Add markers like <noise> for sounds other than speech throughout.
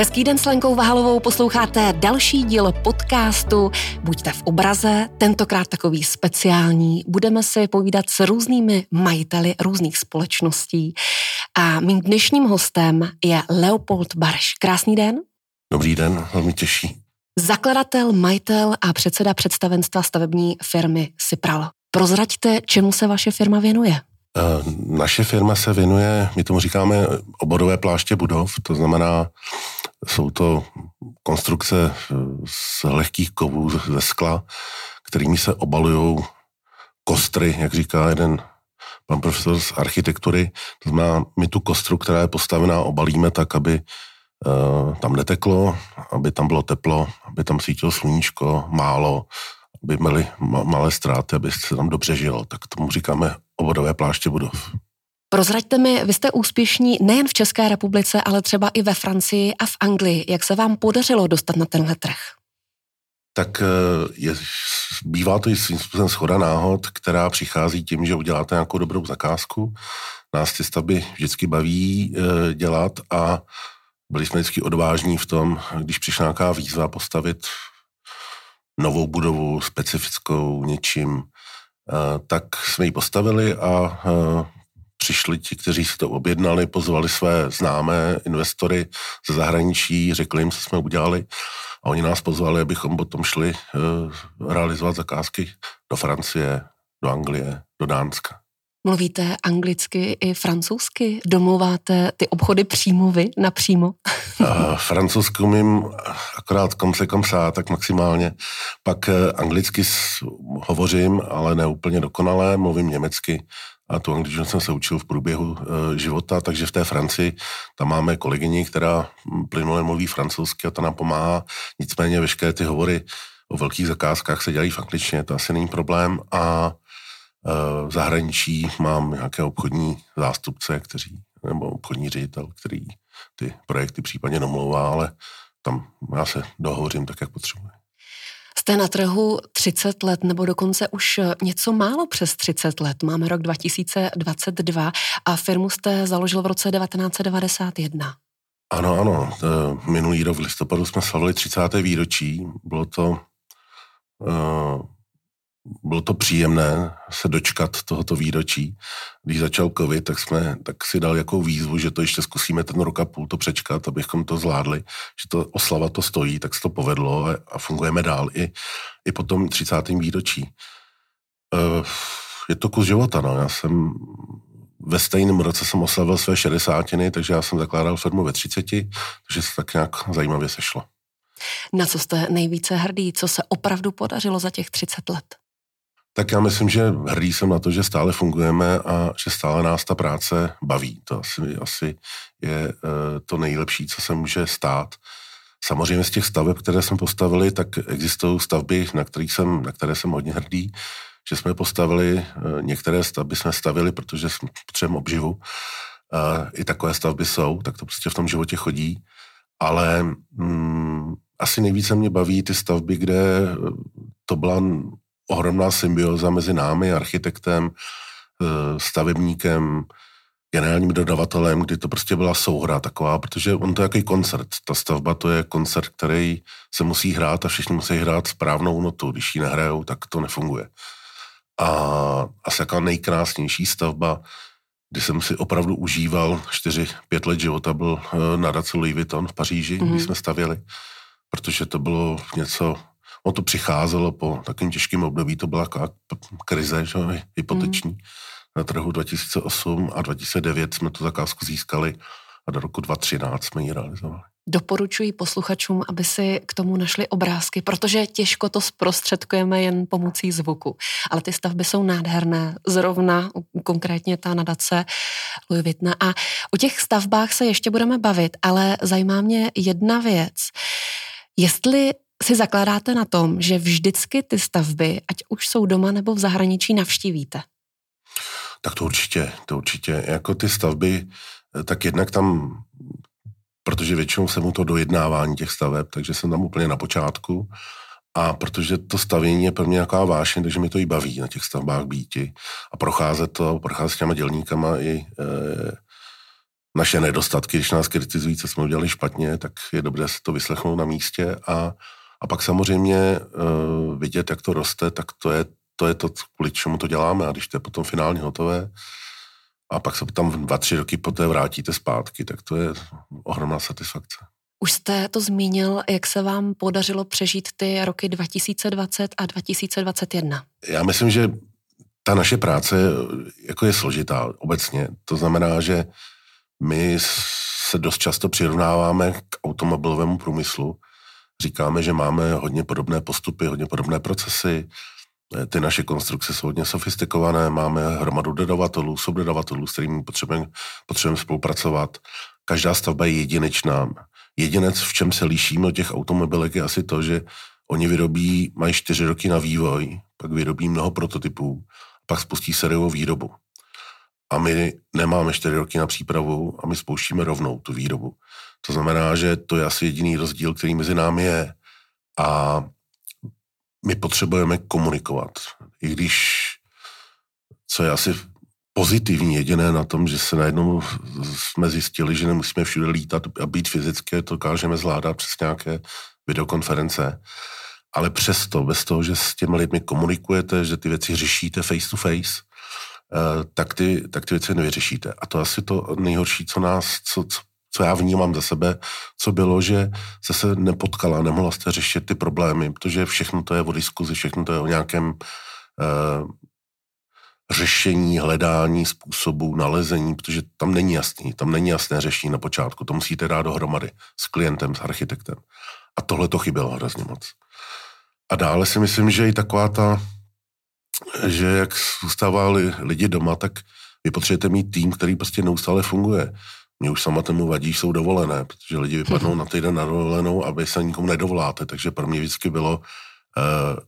Hezký den s Lenkou Vahalovou, posloucháte další díl podcastu Buďte v obraze, tentokrát takový speciální. Budeme si povídat s různými majiteli různých společností. A mým dnešním hostem je Leopold Barš. Krásný den. Dobrý den, velmi těší. Zakladatel, majitel a předseda představenstva stavební firmy Sipral. Prozraďte, čemu se vaše firma věnuje. Eh, naše firma se věnuje, my tomu říkáme oborové pláště budov, to znamená, jsou to konstrukce z lehkých kovů ze skla, kterými se obalují kostry, jak říká jeden pan profesor z architektury. To znamená, my tu kostru, která je postavená, obalíme tak, aby uh, tam neteklo, aby tam bylo teplo, aby tam svítilo sluníčko, málo, aby měli malé ztráty, aby se tam dobře žilo. Tak tomu říkáme obvodové pláště budov. Prozraďte mi, vy jste úspěšní nejen v České republice, ale třeba i ve Francii a v Anglii. Jak se vám podařilo dostat na tenhle trh? Tak eh, je, bývá to i svým způsobem schoda náhod, která přichází tím, že uděláte nějakou dobrou zakázku. Nás ty stavby vždycky baví e, dělat a byli jsme vždycky odvážní v tom, když přišla nějaká výzva postavit novou budovu specifickou něčím, Eh, tak jsme ji postavili a eh, přišli ti, kteří si to objednali, pozvali své známé investory ze zahraničí, řekli jim, co jsme udělali a oni nás pozvali, abychom potom šli eh, realizovat zakázky do Francie, do Anglie, do Dánska. Mluvíte anglicky i francouzsky? Domluváte ty obchody přímo vy, napřímo? <laughs> francouzsky umím akorát kom se kom sá, tak maximálně. Pak eh, anglicky hovořím, ale ne úplně dokonale, mluvím německy a tu angličtinu jsem se učil v průběhu e, života, takže v té Francii tam máme kolegyni, která plynule mluví francouzsky a to nám pomáhá. Nicméně veškeré ty hovory o velkých zakázkách se dělají v angličtině, to asi není problém a v zahraničí mám nějaké obchodní zástupce, kteří, nebo obchodní ředitel, který ty projekty případně domlouvá, ale tam já se dohovořím tak, jak potřebuji. Jste na trhu 30 let nebo dokonce už něco málo přes 30 let. Máme rok 2022 a firmu jste založil v roce 1991. Ano, ano. Minulý rok v listopadu jsme slavili 30. výročí. Bylo to uh, bylo to příjemné se dočkat tohoto výročí. Když začal covid, tak jsme tak si dal jako výzvu, že to ještě zkusíme ten rok a půl to přečkat, abychom to zvládli, že to oslava to stojí, tak se to povedlo a, a fungujeme dál i, i po tom 30. výročí. Uh, je to kus života, no. Já jsem ve stejném roce jsem oslavil své šedesátiny, takže já jsem zakládal firmu ve 30, takže se tak nějak zajímavě sešlo. Na co jste nejvíce hrdý? Co se opravdu podařilo za těch 30 let? Tak já myslím, že hrdý jsem na to, že stále fungujeme a že stále nás ta práce baví. To asi, asi je uh, to nejlepší, co se může stát. Samozřejmě z těch staveb, které jsme postavili, tak existují stavby, na, kterých jsem, na které jsem hodně hrdý, že jsme postavili, uh, některé stavby jsme stavili, protože jsme potřebujeme obživu. Uh, I takové stavby jsou, tak to prostě v tom životě chodí. Ale mm, asi nejvíce mě baví ty stavby, kde to byla ohromná symbioza mezi námi, architektem, eh, stavebníkem, generálním dodavatelem, kdy to prostě byla souhra taková, protože on to je jaký koncert. Ta stavba to je koncert, který se musí hrát a všichni musí hrát správnou notu. Když ji nehrajou, tak to nefunguje. A asi jaká nejkrásnější stavba, kdy jsem si opravdu užíval 4-5 let života, byl eh, nadace Louis Vuitton v Paříži, mm-hmm. kdy jsme stavěli, protože to bylo něco ono to přicházelo po takovým těžkým období, to byla krize, že, hypoteční. Mm. Na trhu 2008 a 2009 jsme tu zakázku získali a do roku 2013 jsme ji realizovali. Doporučuji posluchačům, aby si k tomu našli obrázky, protože těžko to zprostředkujeme jen pomocí zvuku. Ale ty stavby jsou nádherné, zrovna konkrétně ta nadace Louis Vuitton. A o těch stavbách se ještě budeme bavit, ale zajímá mě jedna věc. Jestli si zakládáte na tom, že vždycky ty stavby, ať už jsou doma nebo v zahraničí, navštívíte? Tak to určitě, to určitě. Jako ty stavby, eh, tak jednak tam, protože většinou se mu to dojednávání těch staveb, takže jsem tam úplně na počátku. A protože to stavění je pro mě nějaká vášeň, takže mi to i baví na těch stavbách býti. A procházet to, procházet s těma dělníkama i e, naše nedostatky, když nás kritizují, co jsme udělali špatně, tak je dobré se to vyslechnout na místě a, a pak samozřejmě uh, vidět, jak to roste, tak to je, to je to, kvůli čemu to děláme a když to je potom finálně hotové a pak se tam dva, tři roky poté vrátíte zpátky, tak to je ohromná satisfakce. Už jste to zmínil, jak se vám podařilo přežít ty roky 2020 a 2021. Já myslím, že ta naše práce jako je složitá obecně. To znamená, že my se dost často přirovnáváme k automobilovému průmyslu. Říkáme, že máme hodně podobné postupy, hodně podobné procesy. Ty naše konstrukce jsou hodně sofistikované, máme hromadu dodavatelů, subdodavatelů, s kterými potřebujeme, potřebujeme spolupracovat. Každá stavba je jedinečná. Jedinec, v čem se lišíme od těch automobilek, je asi to, že oni vyrobí, mají čtyři roky na vývoj, pak vyrobí mnoho prototypů, pak spustí sériovou výrobu. A my nemáme čtyři roky na přípravu a my spouštíme rovnou tu výrobu. To znamená, že to je asi jediný rozdíl, který mezi námi je. A my potřebujeme komunikovat. I když, co je asi pozitivní jediné na tom, že se najednou jsme zjistili, že nemusíme všude lítat a být fyzicky, to dokážeme zvládat přes nějaké videokonference. Ale přesto, bez toho, že s těmi lidmi komunikujete, že ty věci řešíte face to face, eh, tak ty, tak ty věci nevyřešíte. A to asi to nejhorší, co nás, co, co, co já vnímám za sebe, co bylo, že se se nepotkala, nemohla jste řešit ty problémy, protože všechno to je o diskuzi, všechno to je o nějakém uh, řešení, hledání způsobů, nalezení, protože tam není jasný, tam není jasné řešení na počátku, to musíte dát dohromady s klientem, s architektem. A tohle to chybělo hrozně moc. A dále si myslím, že i taková ta, že jak zůstávali lidi doma, tak vy potřebujete mít tým, který prostě neustále funguje. Mně už samotnému vadí, jsou dovolené, protože lidi vypadnou na týden na dovolenou, aby se nikomu nedovoláte. Takže pro mě vždycky bylo uh,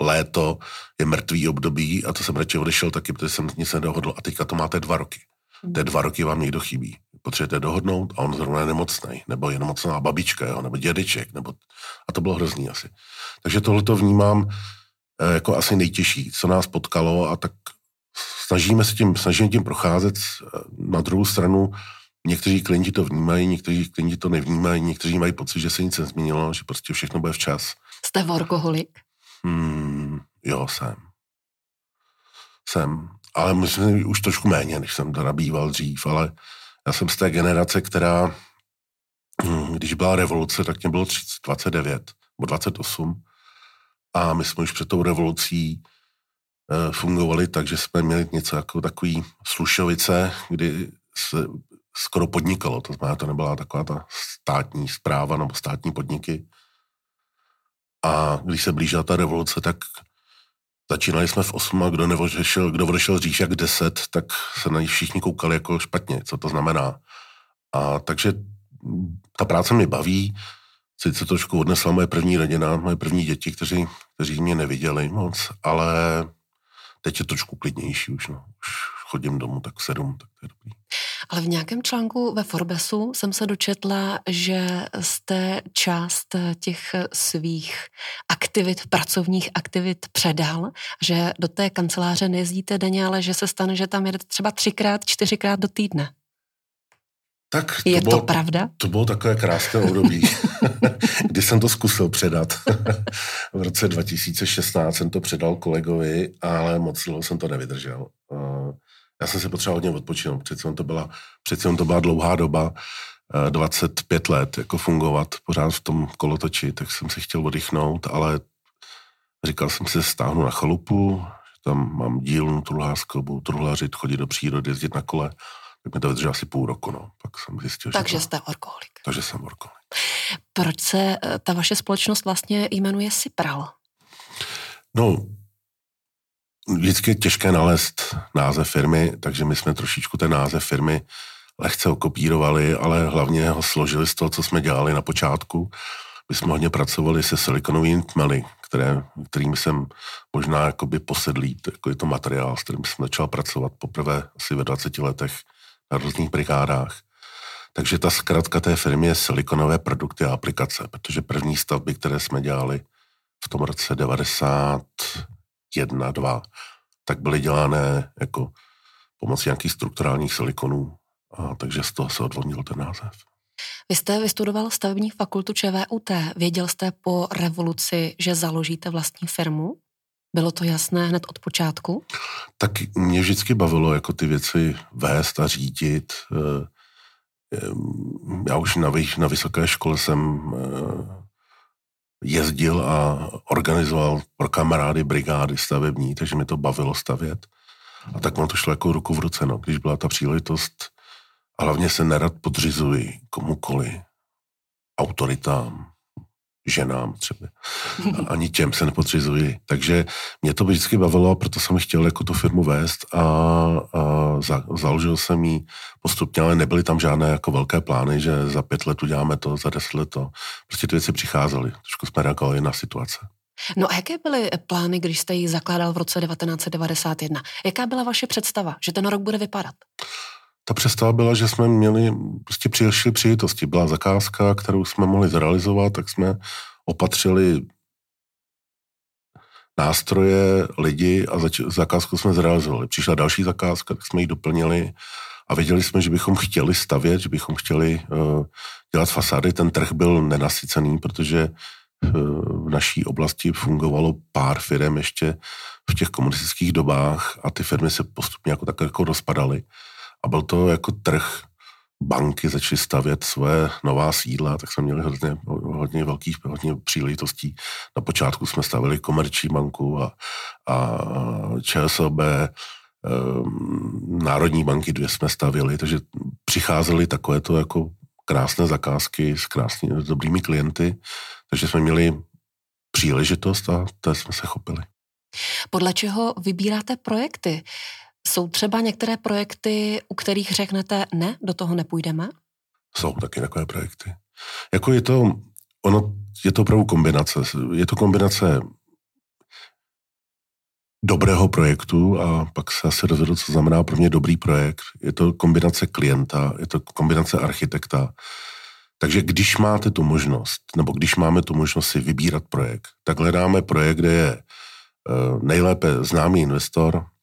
léto je mrtvý období a to jsem radši odešel taky, protože jsem nic nedohodl. A teďka to máte dva roky. Té dva roky vám někdo chybí. Potřebujete dohodnout a on zrovna je nemocný, nebo je nemocná babička, jo, nebo dědeček, nebo... a to bylo hrozný asi. Takže tohle to vnímám eh, jako asi nejtěžší, co nás potkalo a tak snažíme se tím, snažíme tím procházet. Eh, na druhou stranu někteří klienti to vnímají, někteří klienti to nevnímají, někteří mají pocit, že se nic nezměnilo, že prostě všechno bude včas. Jste workoholik? Hmm, jo, jsem. Jsem. Ale myslím, už trošku méně, než jsem to nabýval dřív, ale já jsem z té generace, která, hm, když byla revoluce, tak mě bylo 30, 29 nebo 28 a my jsme už před tou revolucí eh, fungovali tak, že jsme měli něco jako takový slušovice, kdy se skoro podnikalo, to znamená, to nebyla taková ta státní zpráva nebo státní podniky, a když se blížila ta revoluce, tak začínali jsme v 8 a kdo neodešel, kdo odešel dřív jak 10, tak se na ní všichni koukali jako špatně, co to znamená. A takže ta práce mě baví, sice trošku odnesla moje první rodina, moje první děti, kteří, kteří mě neviděli moc, ale teď je trošku klidnější už, no. už chodím domů tak sedm, tak to je dobrý. Ale v nějakém článku ve Forbesu jsem se dočetla, že jste část těch svých aktivit, pracovních aktivit předal, že do té kanceláře nejezdíte denně, ale že se stane, že tam jedete třeba třikrát, čtyřikrát do týdne. Tak to je bylo, to pravda? To bylo takové krásné období, <laughs> kdy jsem to zkusil předat. v roce 2016 jsem to předal kolegovi, ale moc dlouho jsem to nevydržel. Já jsem si potřeboval hodně odpočinout, přece to byla, přece to byla dlouhá doba, 25 eh, let jako fungovat pořád v tom kolotoči, tak jsem si chtěl oddychnout, ale říkal jsem si, stáhnu na chalupu, že tam mám dílnu truhlářskou, budu truhlařit, chodit do přírody, jezdit na kole, tak mi to vydrželo asi půl roku, no. Pak jsem zjistil, Takže že to, jste orkoholik. Takže jsem orkoholik. Proč se eh, ta vaše společnost vlastně jmenuje Sipral? No, vždycky je těžké nalézt název firmy, takže my jsme trošičku ten název firmy lehce okopírovali, ale hlavně ho složili z toho, co jsme dělali na počátku. My jsme hodně pracovali se silikonovými tmely, které, kterým jsem možná jakoby posedlý, jako je to materiál, s kterým jsem začal pracovat poprvé asi ve 20 letech na různých brigádách. Takže ta zkratka té firmy je silikonové produkty a aplikace, protože první stavby, které jsme dělali v tom roce 90, jedna, dva, tak byly dělané jako pomocí nějakých strukturálních silikonů a takže z toho se odvodnil ten název. Vy jste vystudoval stavební fakultu ČVUT. Věděl jste po revoluci, že založíte vlastní firmu? Bylo to jasné hned od počátku? Tak mě vždycky bavilo jako ty věci vést a řídit. Eh, eh, já už na, na vysoké škole jsem eh, jezdil a organizoval pro kamarády brigády stavební, takže mi to bavilo stavět. A tak ono to šlo jako ruku v ruce, no. když byla ta příležitost. A hlavně se nerad podřizuji komukoli, autoritám, ženám třeba. Ani těm se nepodřizuji. Takže mě to vždycky bavilo, proto jsem chtěl jako tu firmu vést a, a za, založil jsem ji postupně, ale nebyly tam žádné jako velké plány, že za pět let uděláme to, za deset let to. Prostě ty věci přicházely. Trošku jsme reagovali na situace. No a jaké byly plány, když jste ji zakládal v roce 1991? Jaká byla vaše představa, že ten rok bude vypadat? Ta představa byla, že jsme měli prostě přišli příležitosti. Byla zakázka, kterou jsme mohli zrealizovat, tak jsme opatřili nástroje, lidi a zač- zakázku jsme zrealizovali. Přišla další zakázka, tak jsme ji doplnili a věděli jsme, že bychom chtěli stavět, že bychom chtěli uh, dělat fasády. Ten trh byl nenasycený, protože uh, v naší oblasti fungovalo pár firm ještě v těch komunistických dobách a ty firmy se postupně jako tak jako rozpadaly. A byl to jako trh, banky začaly stavět své nová sídla, tak jsme měli hodně, hodně velkých hodně příležitostí. Na počátku jsme stavili komerční banku a, a ČSOB, um, Národní banky dvě jsme stavili, takže přicházely takovéto jako krásné zakázky s krásnými, dobrými klienty, takže jsme měli příležitost a té jsme se chopili. Podle čeho vybíráte projekty? Jsou třeba některé projekty, u kterých řeknete, ne, do toho nepůjdeme? Jsou taky takové projekty. Jako je to, ono, je to opravdu kombinace. Je to kombinace dobrého projektu a pak se asi rozhodl, co znamená pro mě dobrý projekt. Je to kombinace klienta, je to kombinace architekta. Takže když máte tu možnost, nebo když máme tu možnost si vybírat projekt, tak hledáme projekt, kde je uh, nejlépe známý investor, Eh,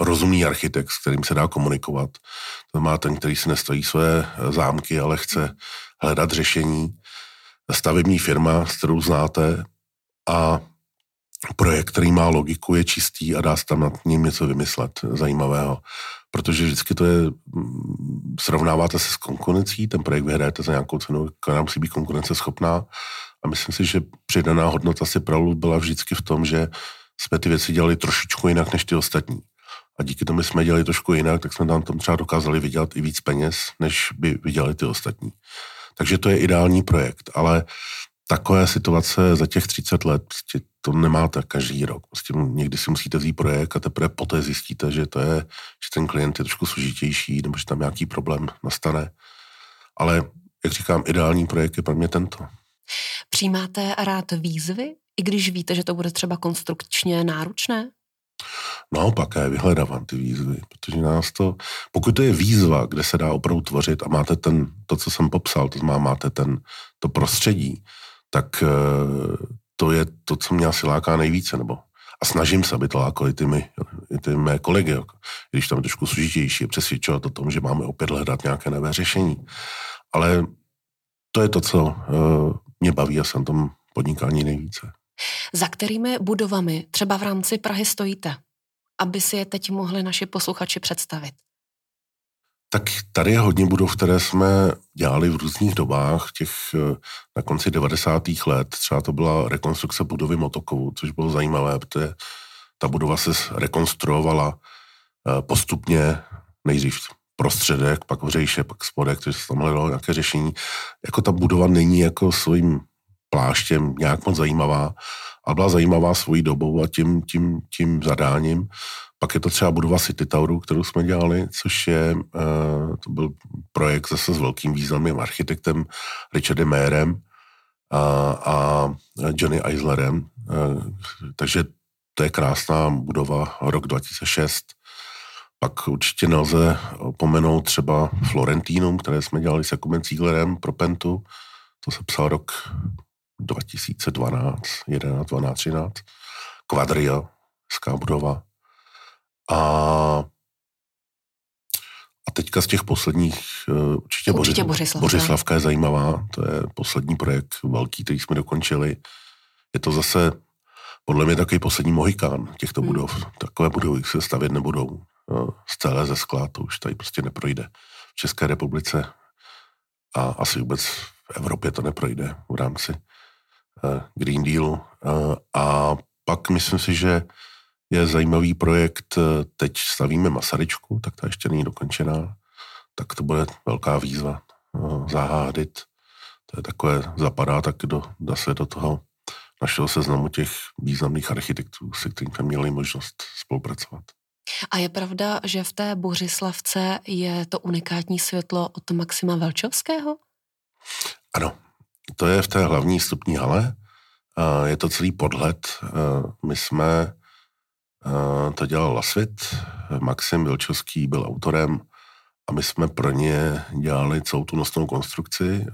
rozumný architekt, s kterým se dá komunikovat. To má ten, který si nestojí své eh, zámky, ale chce hledat řešení. Stavební firma, s kterou znáte a projekt, který má logiku, je čistý a dá se tam nad ním něco vymyslet zajímavého. Protože vždycky to je, mm, srovnáváte se s konkurencí, ten projekt vyhrajete za nějakou cenu, která musí být konkurenceschopná. A myslím si, že přidaná hodnota si pravdu byla vždycky v tom, že jsme ty věci dělali trošičku jinak než ty ostatní. A díky tomu jsme dělali trošku jinak, tak jsme tam tam třeba dokázali vydělat i víc peněz, než by vydělali ty ostatní. Takže to je ideální projekt, ale takové situace za těch 30 let prostě to nemáte každý rok. Prostě někdy si musíte vzít projekt a teprve poté zjistíte, že to je, že ten klient je trošku složitější nebo že tam nějaký problém nastane. Ale jak říkám, ideální projekt je pro mě tento. Přijímáte rád výzvy i když víte, že to bude třeba konstrukčně náročné? Naopak, já vyhledávám ty výzvy, protože nás to, pokud to je výzva, kde se dá opravdu tvořit a máte ten, to, co jsem popsal, to znamená, máte ten, to prostředí, tak eh, to je to, co mě asi láká nejvíce, nebo a snažím se, aby to lákalo i ty, my, ty mé kolegy, jako, když tam trošku složitější, přesvědčovat o tom, že máme opět hledat nějaké nové řešení. Ale to je to, co uh, mě baví a jsem tom podnikání nejvíce. Za kterými budovami třeba v rámci Prahy stojíte, aby si je teď mohli naši posluchači představit? Tak tady je hodně budov, které jsme dělali v různých dobách, těch eh, na konci 90. let. Třeba to byla rekonstrukce budovy Motokovu, což bylo zajímavé, protože ta budova se rekonstruovala eh, postupně, nejdřív prostředek, pak vřejše, pak spodek, takže se tam hledalo nějaké řešení. Jako ta budova není jako svým pláštěm nějak moc zajímavá a byla zajímavá svojí dobou a tím, tím, tím zadáním. Pak je to třeba budova City Toweru, kterou jsme dělali, což je, uh, to byl projekt zase s velkým významným architektem Richardem Mayerem a, a Johnny Eislerem. Uh, takže to je krásná budova, rok 2006. Pak určitě nelze opomenout třeba Florentínum, které jsme dělali s Jakubem Cíglerem pro Pentu. To se psal rok 2012, 11, 12, 13, Quadria, hezká budova. A A teďka z těch posledních, určitě, určitě Bořislavka. Bořislavka je zajímavá, to je poslední projekt velký, který jsme dokončili. Je to zase podle mě takový poslední mohikán těchto hmm. budov. Takové budovy se stavět nebudou. Z celé ze skla, to už tady prostě neprojde. V České republice a asi vůbec v Evropě to neprojde v rámci Green Dealu. Uh, a pak myslím si, že je zajímavý projekt, uh, teď stavíme Masaryčku, tak ta ještě není dokončená, tak to bude velká výzva zahádit. To je takové, zapadá tak do, se do toho našeho seznamu těch významných architektů, se kterými jsme měli možnost spolupracovat. A je pravda, že v té Bořislavce je to unikátní světlo od Maxima Velčovského? Ano, to je v té hlavní stupní hale. Je to celý podhled. My jsme to dělal Lasvit, Maxim Vilčovský byl autorem a my jsme pro ně dělali celou tu nosnou konstrukci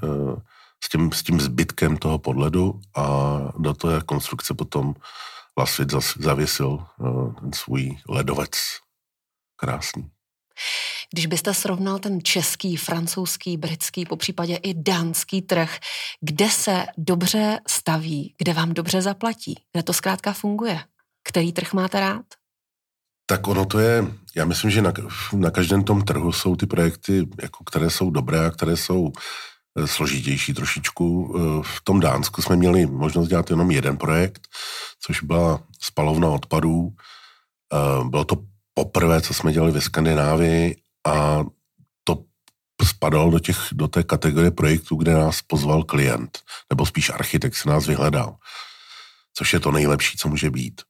s tím, s tím zbytkem toho podledu a do té konstrukce potom Lasvit zavěsil ten svůj ledovec. Krásný. Když byste srovnal ten český, francouzský, britský, po případě i dánský trh, kde se dobře staví, kde vám dobře zaplatí, kde to zkrátka funguje? Který trh máte rád? Tak ono to je, já myslím, že na, na každém tom trhu jsou ty projekty, jako které jsou dobré a které jsou eh, složitější trošičku. Eh, v tom Dánsku jsme měli možnost dělat jenom jeden projekt, což byla spalovna odpadů. Eh, bylo to poprvé, co jsme dělali ve Skandinávii a to spadalo do, těch, do té kategorie projektů, kde nás pozval klient, nebo spíš architekt se nás vyhledal, což je to nejlepší, co může být.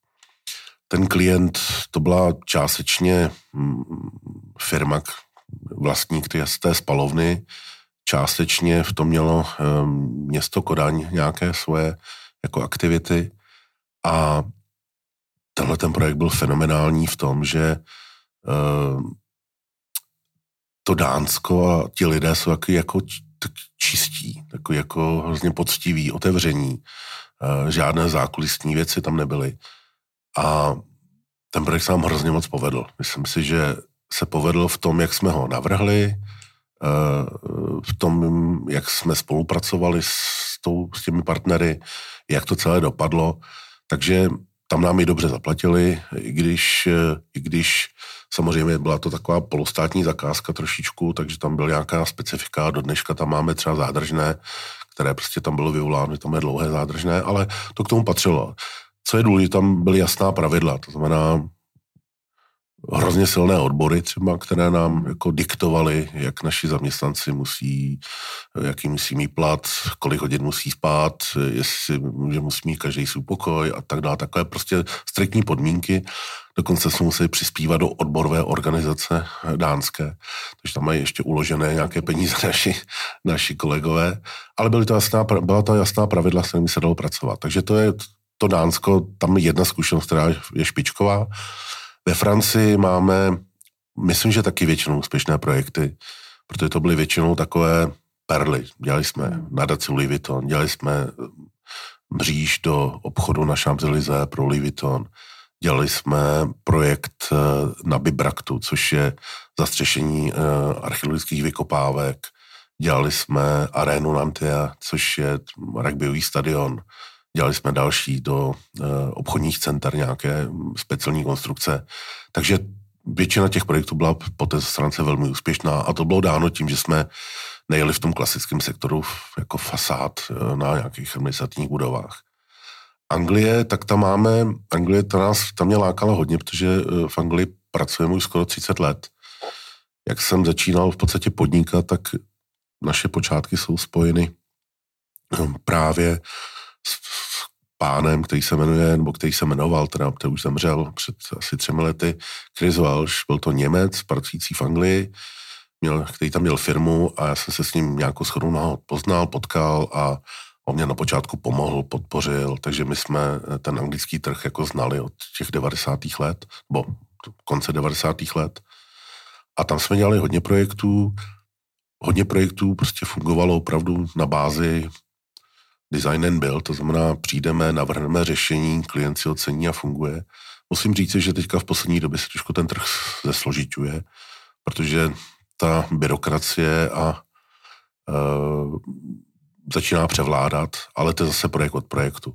Ten klient, to byla částečně mm, firma, vlastník té spalovny, částečně v tom mělo ehm, město Kodaň nějaké svoje jako aktivity a tenhle ten projekt byl fenomenální v tom, že ehm, to Dánsko a ti lidé jsou taky jako čistí, takový jako hrozně poctiví, otevření. Eh, žádné zákulisní věci tam nebyly. A ten projekt se nám hrozně moc povedl. Myslím si, že se povedl v tom, jak jsme ho navrhli, eh, v tom, jak jsme spolupracovali s, tou, s těmi partnery, jak to celé dopadlo. Takže tam nám i dobře zaplatili, i když, eh, i když samozřejmě byla to taková polostátní zakázka trošičku, takže tam byl nějaká specifika, do dneška tam máme třeba zádržné, které prostě tam bylo vyvoláno, tam je dlouhé zádržné, ale to k tomu patřilo. Co je důležité, tam byly jasná pravidla, to znamená, hrozně silné odbory třeba, které nám jako diktovaly, jak naši zaměstnanci musí, jaký musí mít plat, kolik hodin musí spát, jestli že musí mít každý svůj pokoj a tak dále. Takové prostě striktní podmínky. Dokonce jsme museli přispívat do odborové organizace dánské, takže tam mají ještě uložené nějaké peníze <laughs> naši, naši kolegové, ale byly to jasná, byla to jasná pravidla, s kterými se dalo pracovat. Takže to je to Dánsko, tam je jedna zkušenost, která je špičková. Ve Francii máme, myslím, že taky většinou úspěšné projekty, protože to byly většinou takové perly. Dělali jsme nadaci Louis Vuitton, dělali jsme eh, mříž do obchodu na champs pro Louis Vuitton, dělali jsme projekt eh, na Bibraktu, což je zastřešení eh, archeologických vykopávek, dělali jsme arénu Nantia, což je rugbyový stadion, Dělali jsme další do e, obchodních center nějaké speciální konstrukce. Takže většina těch projektů byla po té stránce velmi úspěšná a to bylo dáno tím, že jsme nejeli v tom klasickém sektoru jako fasád e, na nějakých administrativních budovách. Anglie, tak tam máme, Anglie ta nás tam mě lákala hodně, protože e, v Anglii pracujeme už skoro 30 let. Jak jsem začínal v podstatě podnikat, tak naše počátky jsou spojeny právě pánem, který se jmenuje, nebo který se jmenoval, teda který už zemřel před asi třemi lety, Chris Welsh, byl to Němec, pracující v Anglii, měl, který tam měl firmu a já jsem se s ním nějakou schodu poznal, potkal a on mě na počátku pomohl, podpořil, takže my jsme ten anglický trh jako znali od těch 90. let, nebo konce 90. let. A tam jsme dělali hodně projektů, hodně projektů prostě fungovalo opravdu na bázi design and build, to znamená přijdeme, navrhneme řešení, klient si ocení a funguje. Musím říct, že teďka v poslední době se trošku ten trh zesložituje, protože ta byrokracie a uh, začíná převládat, ale to je zase projekt od projektu.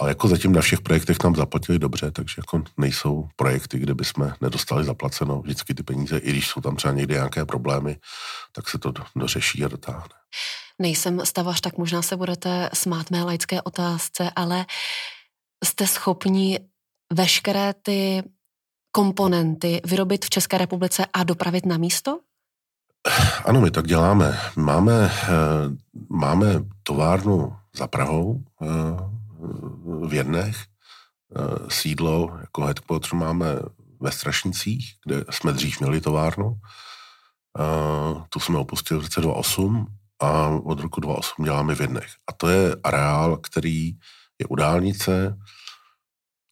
Ale jako zatím na všech projektech nám zaplatili dobře, takže jako nejsou projekty, kde bychom nedostali zaplaceno vždycky ty peníze, i když jsou tam třeba někdy nějaké problémy, tak se to dořeší a dotáhne. Nejsem stavař, tak možná se budete smát mé laické otázce, ale jste schopni veškeré ty komponenty vyrobit v České republice a dopravit na místo? Ano, my tak děláme. Máme, eh, máme továrnu za Prahou eh, v Jednech, eh, sídlo jako headquarter máme ve Strašnicích, kde jsme dřív měli továrnu. Tu jsme opustili v roce 2008 a od roku 2008 děláme v Jednech. A to je areál, který je u dálnice,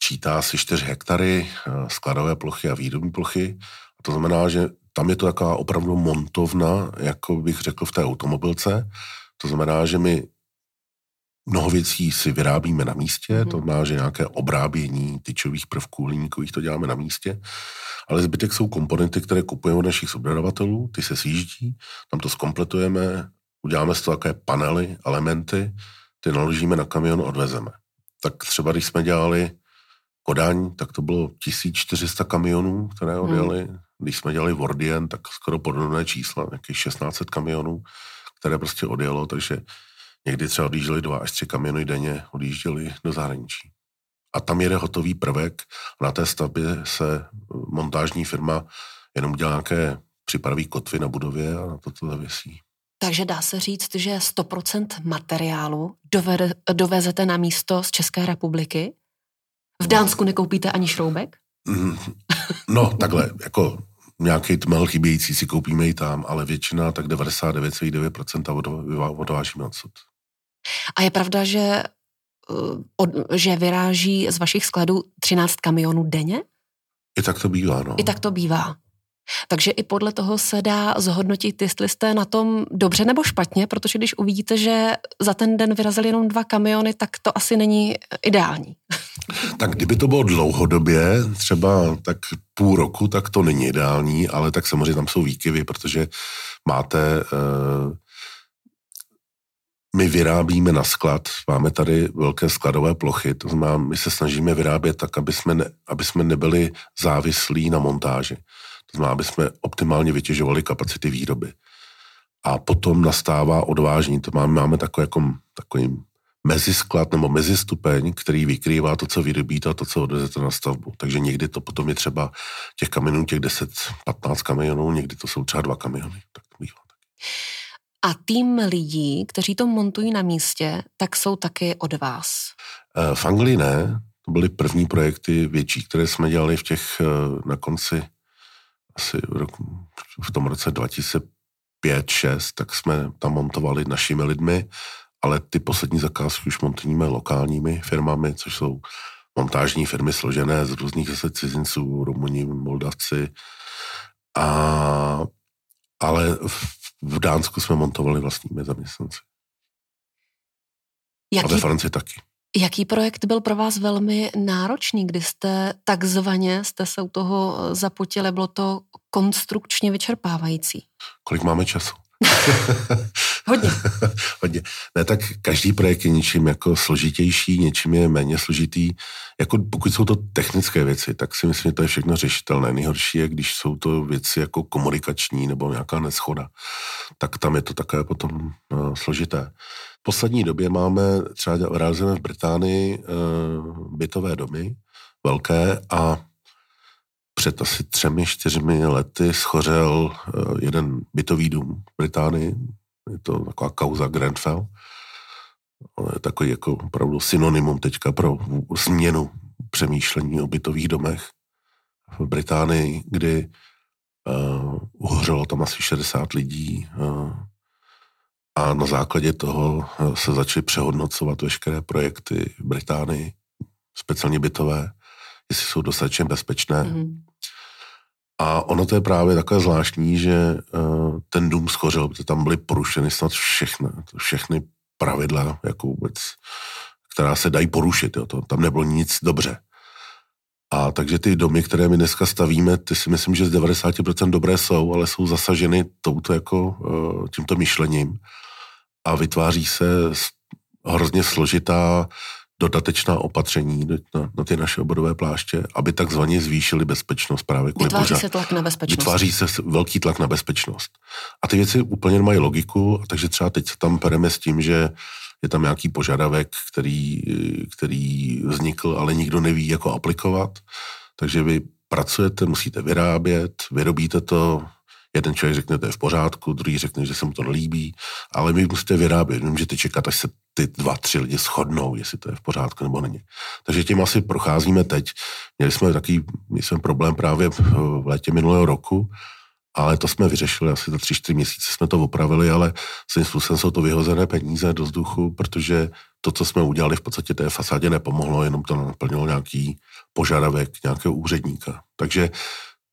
čítá si 4 hektary skladové plochy a výrobní plochy. A to znamená, že tam je to taková opravdu montovna, jako bych řekl v té automobilce. To znamená, že my mnoho věcí si vyrábíme na místě, mm. to znamená, že nějaké obrábění tyčových prvků hliníkových to děláme na místě, ale zbytek jsou komponenty, které kupujeme od našich subdodavatelů, ty se sjíždí, tam to skompletujeme, uděláme z toho takové panely, elementy, ty naložíme na kamion, odvezeme. Tak třeba když jsme dělali Kodaň, tak to bylo 1400 kamionů, které mhm. odjeli. Hmm. Když jsme dělali Vordien, tak skoro podobné čísla, nějakých 1600 kamionů, které prostě odjelo, takže někdy třeba odjížděli dva až tři kamiony denně, odjížděli do zahraničí. A tam jede hotový prvek. Na té stavbě se montážní firma jenom dělá nějaké připraví kotvy na budově a na to to zavěsí. Takže dá se říct, že 100% materiálu dovede, dovezete na místo z České republiky? V Dánsku nekoupíte ani šroubek? Mm, no, takhle, jako nějaký tmel chybějící si koupíme i tam, ale většina, tak 99,9% odvážíme odsud. A je pravda, že, eh, od, že vyráží z vašich skladů 13 kamionů denně? I tak to bývá, no. I tak to bývá. Takže i podle toho se dá zhodnotit, jestli jste na tom dobře nebo špatně, protože když uvidíte, že za ten den vyrazili jenom dva kamiony, tak to asi není ideální. <laughs> Tak kdyby to bylo dlouhodobě, třeba tak půl roku, tak to není ideální, ale tak samozřejmě tam jsou výkyvy, protože máte... Uh, my vyrábíme na sklad, máme tady velké skladové plochy, to znamená, my se snažíme vyrábět tak, aby jsme, ne, aby jsme nebyli závislí na montáži. To znamená, aby jsme optimálně vytěžovali kapacity výroby. A potom nastává odvážní. To máme, máme takový, jako, takový mezisklad nebo mezistupeň, který vykrývá to, co vyrobíte a to, co odvezete na stavbu. Takže někdy to potom je třeba těch kamionů, těch 10-15 kamionů, někdy to jsou třeba dva kamiony. Tak bývá. A tým lidí, kteří to montují na místě, tak jsou taky od vás? Eh, v Anglii ne. To byly první projekty větší, které jsme dělali v těch eh, na konci asi v tom roce 2005-2006, tak jsme tam montovali našimi lidmi, ale ty poslední zakázky už montujeme lokálními firmami, což jsou montážní firmy složené z různých zase cizinců, Rumuni, Moldavci. A, ale v, Dánsku jsme montovali vlastními zaměstnanci. Jaký, a ve Francii taky. Jaký projekt byl pro vás velmi náročný, kdy jste takzvaně jste se u toho zapotili, bylo to konstrukčně vyčerpávající? Kolik máme času? <laughs> Hodně. <laughs> Hodně. Ne, tak každý projekt je něčím jako složitější, něčím je méně složitý. Jako pokud jsou to technické věci, tak si myslím, že to je všechno řešitelné. Nejhorší je, když jsou to věci jako komunikační nebo nějaká neschoda. Tak tam je to takové potom no, složité. V poslední době máme, třeba realizujeme v Británii uh, bytové domy, velké a před asi třemi, čtyřmi lety schořel uh, jeden bytový dům v Británii, je to taková kauza Grenfell. On je takový jako opravdu synonymum teďka pro změnu přemýšlení o bytových domech v Británii, kdy uh, uhořelo tam asi 60 lidí uh, a na základě toho uh, se začaly přehodnocovat veškeré projekty v Británii, speciálně bytové, jestli jsou dostatečně bezpečné. Mm-hmm. A ono to je právě takové zvláštní, že uh, ten dům schořel, protože tam byly porušeny snad všechny, všechny pravidla, jako vůbec, která se dají porušit. Jo. To, tam nebylo nic dobře. A takže ty domy, které my dneska stavíme, ty si myslím, že z 90% dobré jsou, ale jsou zasaženy touto jako, eh, tímto myšlením a vytváří se hrozně složitá dodatečná opatření na, na ty naše obodové pláště, aby takzvaně zvýšili bezpečnost právě kvůli Vytváří požár. se tlak na bezpečnost. Vytváří se velký tlak na bezpečnost. A ty věci úplně nemají logiku, takže třeba teď se tam pereme s tím, že je tam nějaký požadavek, který, který vznikl, ale nikdo neví, jak ho aplikovat. Takže vy pracujete, musíte vyrábět, vyrobíte to, jeden člověk řekne, to je v pořádku, druhý řekne, že se mu to nelíbí, ale vy musíte vyrábět, nemůžete čekat, až se ty dva, tři lidi shodnou, jestli to je v pořádku nebo není. Takže tím asi procházíme teď. Měli jsme takový, měli jsme problém právě v létě minulého roku, ale to jsme vyřešili asi za tři, čtyři měsíce jsme to opravili, ale svým způsobem jsou to vyhozené peníze do vzduchu, protože to, co jsme udělali, v podstatě té fasádě nepomohlo, jenom to naplnilo nějaký požadavek nějakého úředníka. Takže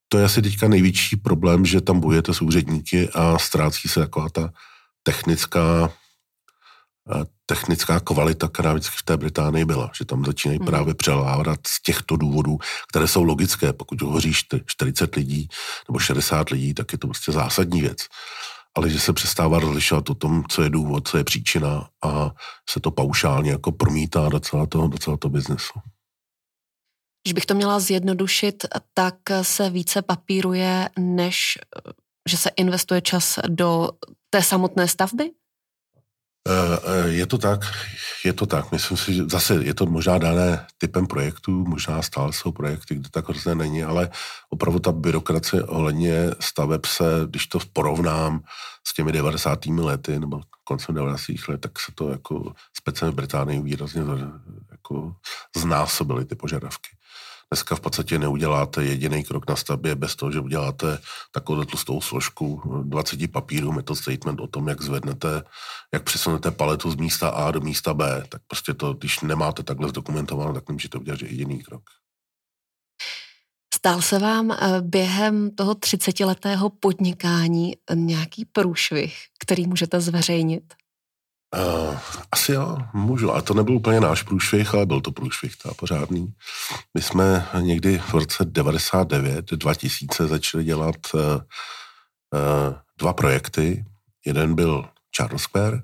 to je asi teďka největší problém, že tam bojujete s úředníky a ztrácí se taková ta technická technická kvalita, která vždycky v té Británii byla, že tam začínají hmm. právě přelávat z těchto důvodů, které jsou logické. Pokud hovoří 40 lidí nebo 60 lidí, tak je to prostě zásadní věc. Ale že se přestává rozlišovat o tom, co je důvod, co je příčina a se to paušálně jako promítá do celého toho, do celého toho biznesu. Když bych to měla zjednodušit, tak se více papíruje, než že se investuje čas do té samotné stavby? Eh, eh, je to tak, je to tak. Myslím si, že zase je to možná dané typem projektů, možná stále jsou projekty, kde tak hrozné není, ale opravdu ta byrokracie ohledně staveb se, když to porovnám s těmi 90. lety nebo koncem 90. let, tak se to jako speciálně v Británii výrazně jako znásobily ty požadavky. Dneska v podstatě neuděláte jediný krok na stavbě bez toho, že uděláte takovou tlustou složku 20 papírů, method statement o tom, jak zvednete, jak přesunete paletu z místa A do místa B. Tak prostě to, když nemáte takhle zdokumentováno, tak nemůžete udělat jediný krok. Stál se vám eh, během toho 30-letého podnikání nějaký průšvih, který můžete zveřejnit? Uh, asi jo, můžu, ale to nebyl úplně náš průšvih, ale byl to průšvih, to pořádný. My jsme někdy v roce 99, 2000 začali dělat uh, uh, dva projekty. Jeden byl Charles Square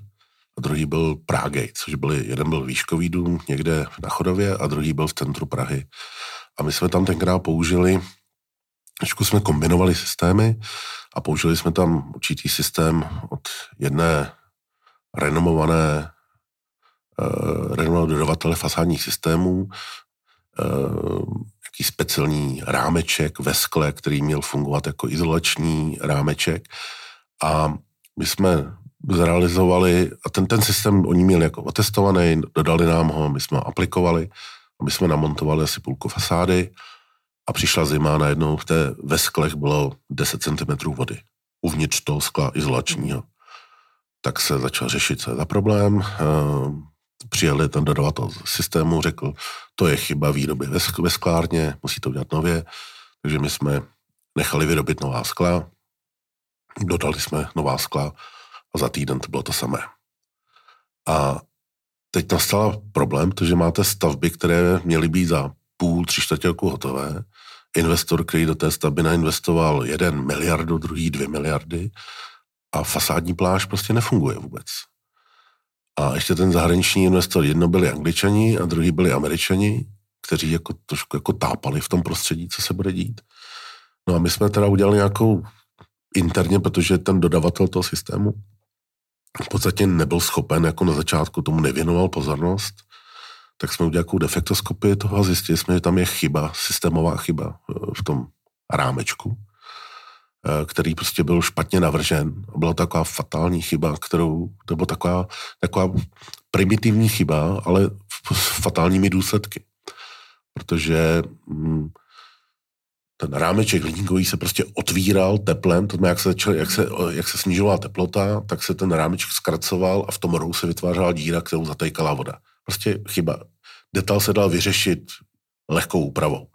a druhý byl Prague, což byly, jeden byl výškový dům někde na Chodově a druhý byl v centru Prahy. A my jsme tam tenkrát použili, trošku jsme kombinovali systémy a použili jsme tam určitý systém od jedné renomované uh, renomované dodavatele fasádních systémů, uh, jaký speciální rámeček ve skle, který měl fungovat jako izolační rámeček. A my jsme zrealizovali, a ten, ten systém oni měli jako otestovaný, dodali nám ho, my jsme ho aplikovali, a my jsme namontovali asi půlku fasády a přišla zima, najednou v té ve sklech bylo 10 cm vody uvnitř toho skla izolačního tak se začal řešit, co je za problém. Eh, přijeli ten dodavatel systému, řekl, to je chyba výroby ve sklárně, musí to udělat nově. Takže my jsme nechali vyrobit nová skla, dodali jsme nová skla a za týden to bylo to samé. A teď nastal problém, protože máte stavby, které měly být za půl, tři čtvrtě roku hotové. Investor, který do té stavby nainvestoval jeden miliardu, druhý dvě miliardy a fasádní pláž prostě nefunguje vůbec. A ještě ten zahraniční investor, jedno byli angličani a druhý byli američani, kteří jako trošku jako tápali v tom prostředí, co se bude dít. No a my jsme teda udělali nějakou interně, protože ten dodavatel toho systému v podstatě nebyl schopen, jako na začátku tomu nevěnoval pozornost, tak jsme udělali nějakou defektoskopii toho a zjistili jsme, že tam je chyba, systémová chyba eh, v tom rámečku. Eh, který prostě byl špatně navržen. Byla taková fatální chyba, kterou, to byla taková, taková primitivní chyba, ale s fatálními důsledky. Protože hm, ten rámeček hliníkový se prostě otvíral teplem, to jak se, začal, jak, se, jak se snižovala teplota, tak se ten rámeček zkracoval a v tom rohu se vytvářela díra, kterou zatejkala voda. Prostě chyba. Detail se dal vyřešit lehkou úpravou.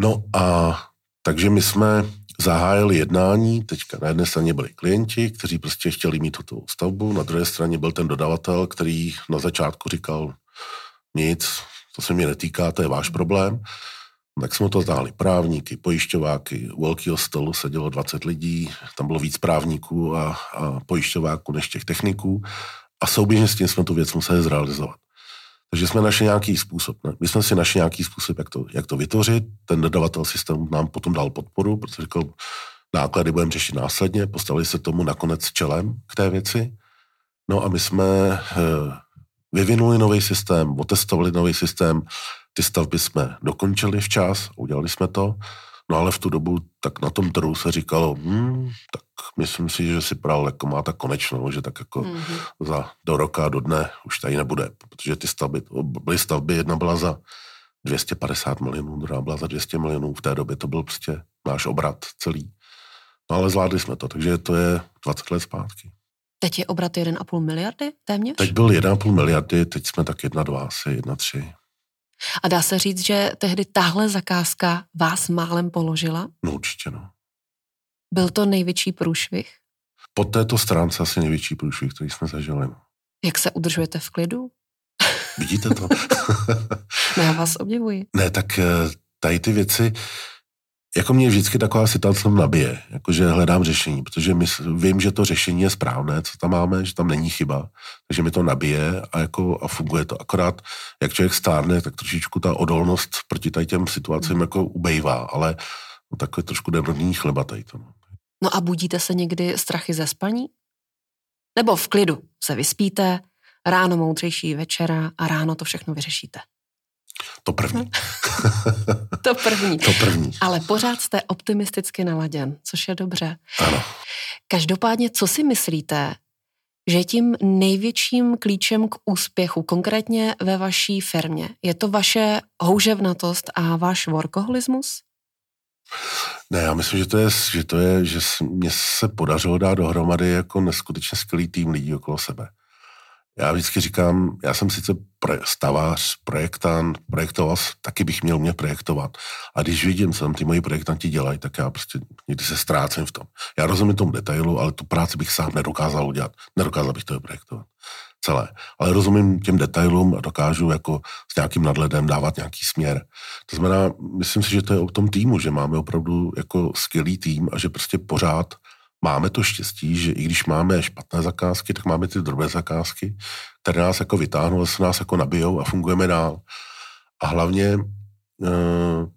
No a takže my jsme zahájili jednání, teďka na jedné straně byli klienti, kteří prostě chtěli mít hotovou stavbu, na druhé straně byl ten dodavatel, který na začátku říkal nic, to se mě netýká, to je váš problém. Tak jsme to zdáli právníky, pojišťováky, u velkého stolu sedělo 20 lidí, tam bylo víc právníků a, a pojišťováků než těch techniků a souběžně s tím jsme tu věc museli zrealizovat. Takže jsme našli nějaký způsob. Ne? My jsme si našli nějaký způsob, jak to, jak to vytvořit. Ten dodavatel systému nám potom dal podporu, protože řekl, náklady budeme řešit následně, postavili se tomu nakonec čelem k té věci. No a my jsme eh, vyvinuli nový systém, otestovali nový systém, ty stavby jsme dokončili včas, udělali jsme to, no ale v tu dobu tak na tom trhu se říkalo, hmm, tak myslím si, že si pral jako má tak konečnou, že tak jako mm-hmm. za do roka, do dne už tady nebude, protože ty stavby, byly stavby, jedna byla za 250 milionů, druhá byla za 200 milionů, v té době to byl prostě náš obrat celý. No ale zvládli jsme to, takže to je 20 let zpátky. Teď je obrat 1,5 miliardy téměř? Teď byl 1,5 miliardy, teď jsme tak 1,2, asi 1,3. A dá se říct, že tehdy tahle zakázka vás málem položila? No určitě, no. Byl to největší průšvih? Po této stránce asi největší průšvih, který jsme zažili. No. Jak se udržujete v klidu? Vidíte to? <laughs> no, já vás obdivuji. Ne, tak eh, tady ty věci, jako mě vždycky taková situace nabije, jakože hledám řešení, protože my, vím, že to řešení je správné, co tam máme, že tam není chyba, takže mi to nabije a, jako, a funguje to. Akorát, jak člověk stárne, tak trošičku ta odolnost proti tady těm situacím jako ubejvá, ale no, takové trošku denní chleba tady to. No. no a budíte se někdy strachy ze spaní? Nebo v klidu se vyspíte, ráno moudřejší večera a ráno to všechno vyřešíte? To první. <laughs> to první. To první. Ale pořád jste optimisticky naladěn, což je dobře. Ano. Každopádně, co si myslíte, že tím největším klíčem k úspěchu, konkrétně ve vaší firmě, je to vaše houževnatost a váš workoholismus? Ne, já myslím, že to je, že to je, že mě se podařilo dát dohromady jako neskutečně skvělý tým lidí okolo sebe. Já vždycky říkám, já jsem sice stavář, projektant, projektoval, taky bych měl mě projektovat. A když vidím, co tam ty moji projektanti dělají, tak já prostě někdy se ztrácím v tom. Já rozumím tomu detailu, ale tu práci bych sám nedokázal udělat. Nedokázal bych to projektovat celé. Ale rozumím těm detailům a dokážu jako s nějakým nadhledem dávat nějaký směr. To znamená, myslím si, že to je o tom týmu, že máme opravdu jako skvělý tým a že prostě pořád máme to štěstí, že i když máme špatné zakázky, tak máme ty drobné zakázky, které nás jako vytáhnou, se nás jako nabijou a fungujeme dál. A hlavně uh,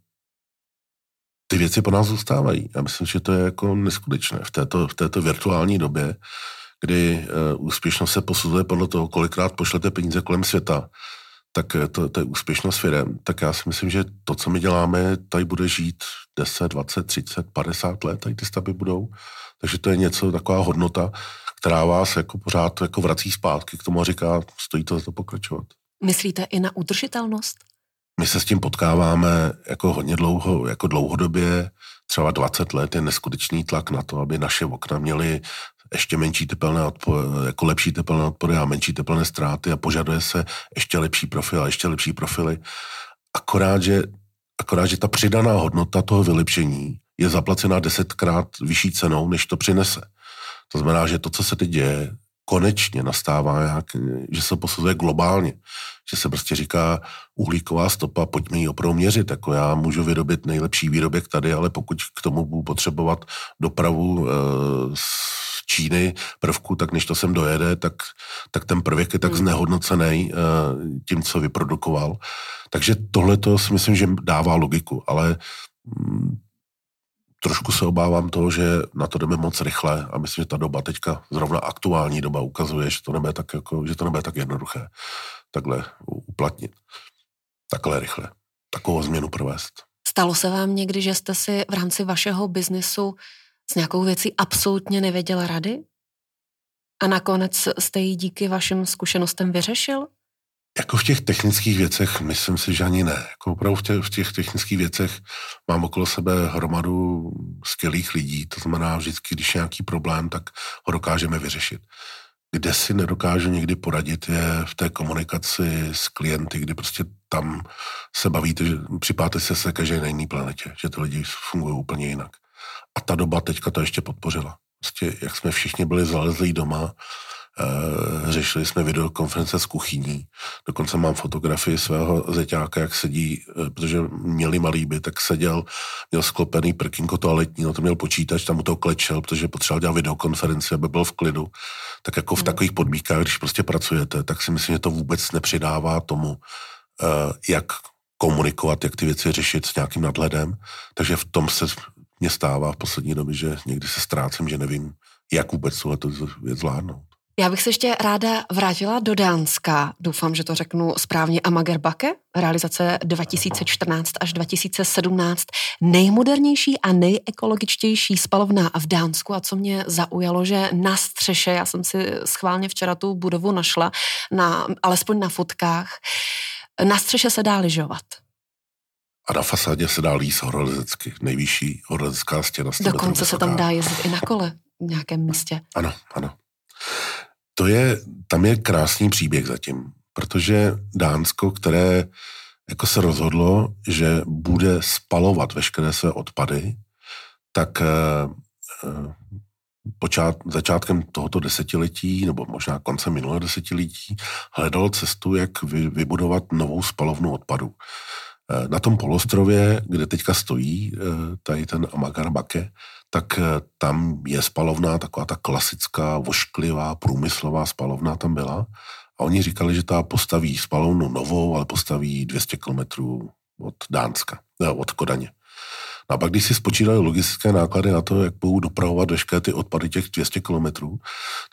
ty věci po nás zůstávají. Já myslím, že to je jako neskutečné v této, v této virtuální době, kdy uh, úspěšnost se posuzuje podle toho, kolikrát pošlete peníze kolem světa, tak to, to je úspěšnost firm. Tak já si myslím, že to, co my děláme, tady bude žít 10, 20, 30, 50 let, tady ty stavby budou. Takže to je něco, taková hodnota, která vás jako pořád jako vrací zpátky k tomu a říká, stojí to za to pokračovat. Myslíte i na udržitelnost? My se s tím potkáváme jako hodně dlouho, jako dlouhodobě, třeba 20 let je neskutečný tlak na to, aby naše okna měly ještě menší tepelné odpory, jako lepší tepelné odpory a menší tepelné ztráty a požaduje se ještě lepší profil a ještě lepší profily. Akorát, že, akorát, že ta přidaná hodnota toho vylepšení je zaplacená desetkrát vyšší cenou, než to přinese. To znamená, že to, co se teď děje, konečně nastává nějak, že se posuzuje globálně. Že se prostě říká uhlíková stopa, pojďme ji opravdu měřit. Jako já můžu vyrobit nejlepší výrobek tady, ale pokud k tomu budu potřebovat dopravu e, z Číny prvku, tak než to sem dojede, tak, tak ten prvek je tak hmm. znehodnocený e, tím, co vyprodukoval. Takže tohle to si myslím, že dává logiku, ale mm, trošku se obávám toho, že na to jdeme moc rychle a myslím, že ta doba teďka, zrovna aktuální doba ukazuje, že to nebude tak, jako, že to nebude tak jednoduché takhle uplatnit. Takhle rychle. Takovou změnu provést. Stalo se vám někdy, že jste si v rámci vašeho biznesu s nějakou věcí absolutně nevěděla rady? A nakonec jste ji díky vašim zkušenostem vyřešil? Jako v těch technických věcech, myslím si, že ani ne. Jako opravdu v těch, v těch technických věcech mám okolo sebe hromadu skvělých lidí, to znamená vždycky, když je nějaký problém, tak ho dokážeme vyřešit. Kde si nedokážu někdy poradit, je v té komunikaci s klienty, kdy prostě tam se bavíte, že připáte se se každé na jiný planetě, že ty lidi fungují úplně jinak. A ta doba teďka to ještě podpořila. Prostě jak jsme všichni byli zalezlí doma, řešili jsme videokonference s kuchyní. Dokonce mám fotografii svého zeťáka, jak sedí, uh, protože měli malý byt, tak seděl, měl sklopený prkinko toaletní, no to měl počítač, tam mu to klečel, protože potřeboval dělat videokonferenci, aby byl v klidu. Tak jako v hmm. takových podmínkách, když prostě pracujete, tak si myslím, že to vůbec nepřidává tomu, uh, jak komunikovat, jak ty věci řešit s nějakým nadhledem. Takže v tom se mě stává v poslední době, že někdy se ztrácím, že nevím, jak vůbec tuhle věc zvládnout. Já bych se ještě ráda vrátila do Dánska. Doufám, že to řeknu správně. Amagerbake, realizace 2014 až 2017. Nejmodernější a nejekologičtější spalovna v Dánsku. A co mě zaujalo, že na střeše, já jsem si schválně včera tu budovu našla, na, alespoň na fotkách, na střeše se dá lyžovat. A na fasádě se dá líst horolezecky, nejvyšší horolezecká stěna. Dokonce se tam dá jezdit i na kole v nějakém místě. Ano, ano. To je, tam je krásný příběh zatím, protože Dánsko, které jako se rozhodlo, že bude spalovat veškeré své odpady, tak eh, eh, počát, začátkem tohoto desetiletí, nebo možná koncem minulého desetiletí, hledal cestu, jak vy, vybudovat novou spalovnu odpadu. Eh, na tom polostrově, kde teďka stojí tady ten Amagarbake, tak eh, tam je spalovna, taková ta klasická, vošklivá, průmyslová spalovna tam byla. A oni říkali, že ta postaví spalovnu novou, ale postaví 200 kilometrů od Dánska, ne, od Kodaně. No a pak, když si spočítali logistické náklady na to, jak budou dopravovat veškeré ty odpady těch 200 kilometrů,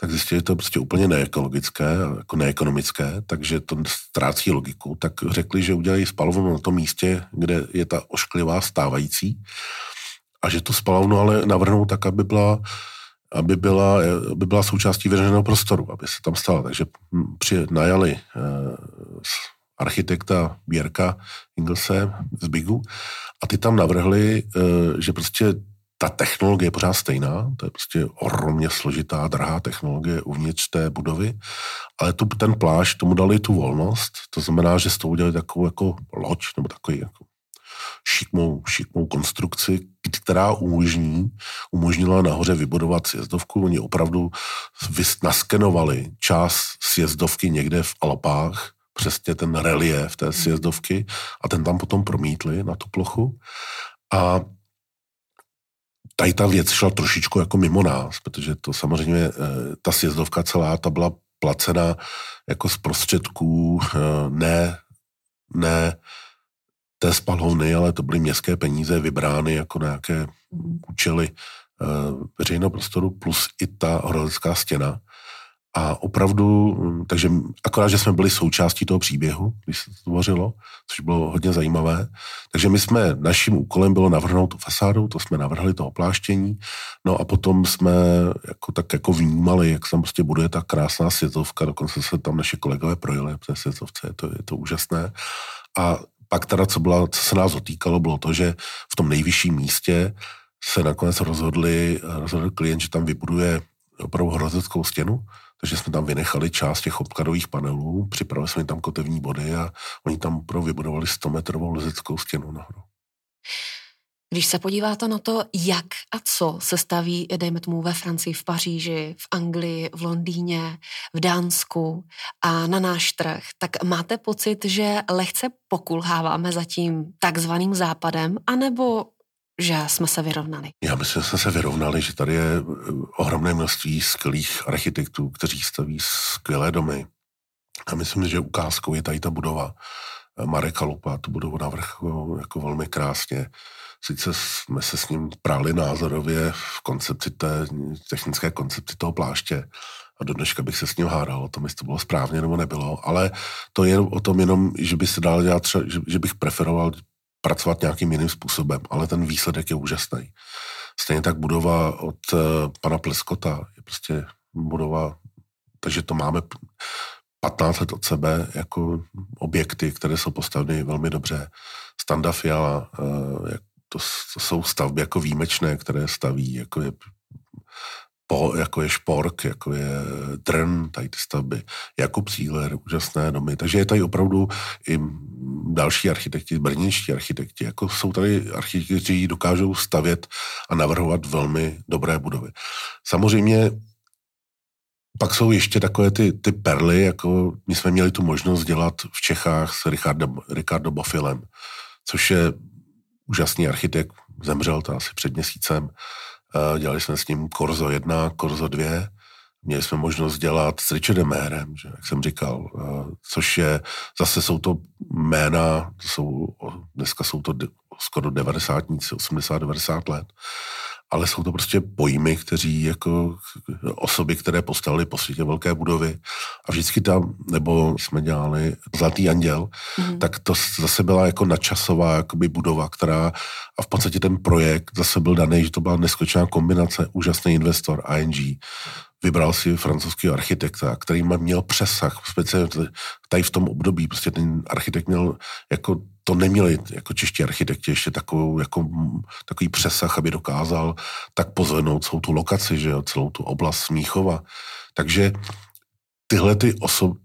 tak zjistili, že to je prostě úplně neekologické, jako neekonomické, takže to ztrácí logiku. Tak řekli, že udělají spalovnu na tom místě, kde je ta ošklivá stávající a že tu spalovnu ale navrhnou tak, aby byla, aby byla, aby byla součástí veřejného prostoru, aby se tam stala. Takže při, najali eh, architekta Běrka Inglese z Bigu a ty tam navrhli, eh, že prostě ta technologie je pořád stejná, to je prostě ohromně složitá, drahá technologie uvnitř té budovy, ale tu, ten pláž tomu dali tu volnost, to znamená, že z toho udělali takovou jako loď, nebo takový jako šikmou, šikmou konstrukci, která umožní, umožnila nahoře vybudovat sjezdovku. Oni opravdu naskenovali část sjezdovky někde v Alpách, přesně ten relief té sjezdovky a ten tam potom promítli na tu plochu. A tady ta věc šla trošičku jako mimo nás, protože to samozřejmě, eh, ta sjezdovka celá, ta byla placena jako z prostředků eh, ne, ne té spalovny, ale to byly městské peníze vybrány jako nějaké účely uh, veřejného prostoru plus i ta horolecká stěna. A opravdu, hm, takže akorát, že jsme byli součástí toho příběhu, když se to tvořilo, což bylo hodně zajímavé. Takže my jsme, naším úkolem bylo navrhnout tu fasádu, to jsme navrhli to opláštění, no a potom jsme jako tak jako vnímali, jak se tam prostě buduje ta krásná světovka, dokonce se tam naše kolegové projeli té světovce, je to, je to úžasné. A pak teda, co, byla, co se nás otýkalo, bylo to, že v tom nejvyšším místě se nakonec rozhodli, rozhodli klient, že tam vybuduje opravdu hrozeckou stěnu, takže jsme tam vynechali část těch obkladových panelů, připravili jsme tam kotevní body a oni tam opravdu vybudovali 100 metrovou lezeckou stěnu nahoru. Když se podíváte na to, jak a co se staví, dejme tomu ve Francii, v Paříži, v Anglii, v Londýně, v Dánsku a na náš trh, tak máte pocit, že lehce pokulháváme za tím takzvaným západem, anebo že jsme se vyrovnali? Já myslím, že jsme se vyrovnali, že tady je eh, ohromné množství skvělých architektů, kteří staví skvělé domy. A myslím, že ukázkou je tady ta budova Mareka Lupa, tu budovu navrhu jako velmi krásně Sice jsme se s ním práli názorově v koncepci té, technické koncepci toho pláště a do dneška bych se s ním hádal o tom, jestli to bylo správně nebo nebylo, ale to je o tom jenom, že by se dál dělat třeba, že, že bych preferoval pracovat nějakým jiným způsobem, ale ten výsledek je úžasný. Stejně tak budova od uh, pana Pleskota je prostě budova, takže to máme 15 let od sebe jako objekty, které jsou postaveny velmi dobře. Standa Fiala, uh, to, to jsou stavby jako výjimečné, které staví, jako je po, jako je Špork, jako je Drn, tady ty stavby, Jakub Cíler, úžasné domy. Takže je tady opravdu i další architekti, brněnští architekti, jako jsou tady architekti, kteří dokážou stavět a navrhovat velmi dobré budovy. Samozřejmě pak jsou ještě takové ty, ty perly, jako my jsme měli tu možnost dělat v Čechách s Ricardo, Ricardo Bofilem, což je úžasný architekt, zemřel to asi před měsícem. Eh, dělali jsme s ním Korzo 1, Korzo 2, Měli jsme možnost dělat s Richardem Maherem, že, jak jsem říkal, eh, což je, zase jsou to jména, jsou, dneska jsou to skoro 90, 80-90 let, ale jsou to prostě pojmy, kteří jako osoby, které postavili po světě velké budovy a vždycky tam, nebo jsme dělali Zlatý anděl, mm. tak to zase byla jako nadčasová jakoby budova, která a v podstatě ten projekt zase byl daný, že to byla neskutečná kombinace, úžasný investor ING, vybral si francouzského architekta, který měl přesah, speciálně tady v tom období, prostě ten architekt měl, jako to neměli jako čeští architekti ještě takovou, jako, takový přesah, aby dokázal tak pozvednout celou tu lokaci, že jo, celou tu oblast Smíchova. Takže tyhle ty osoby,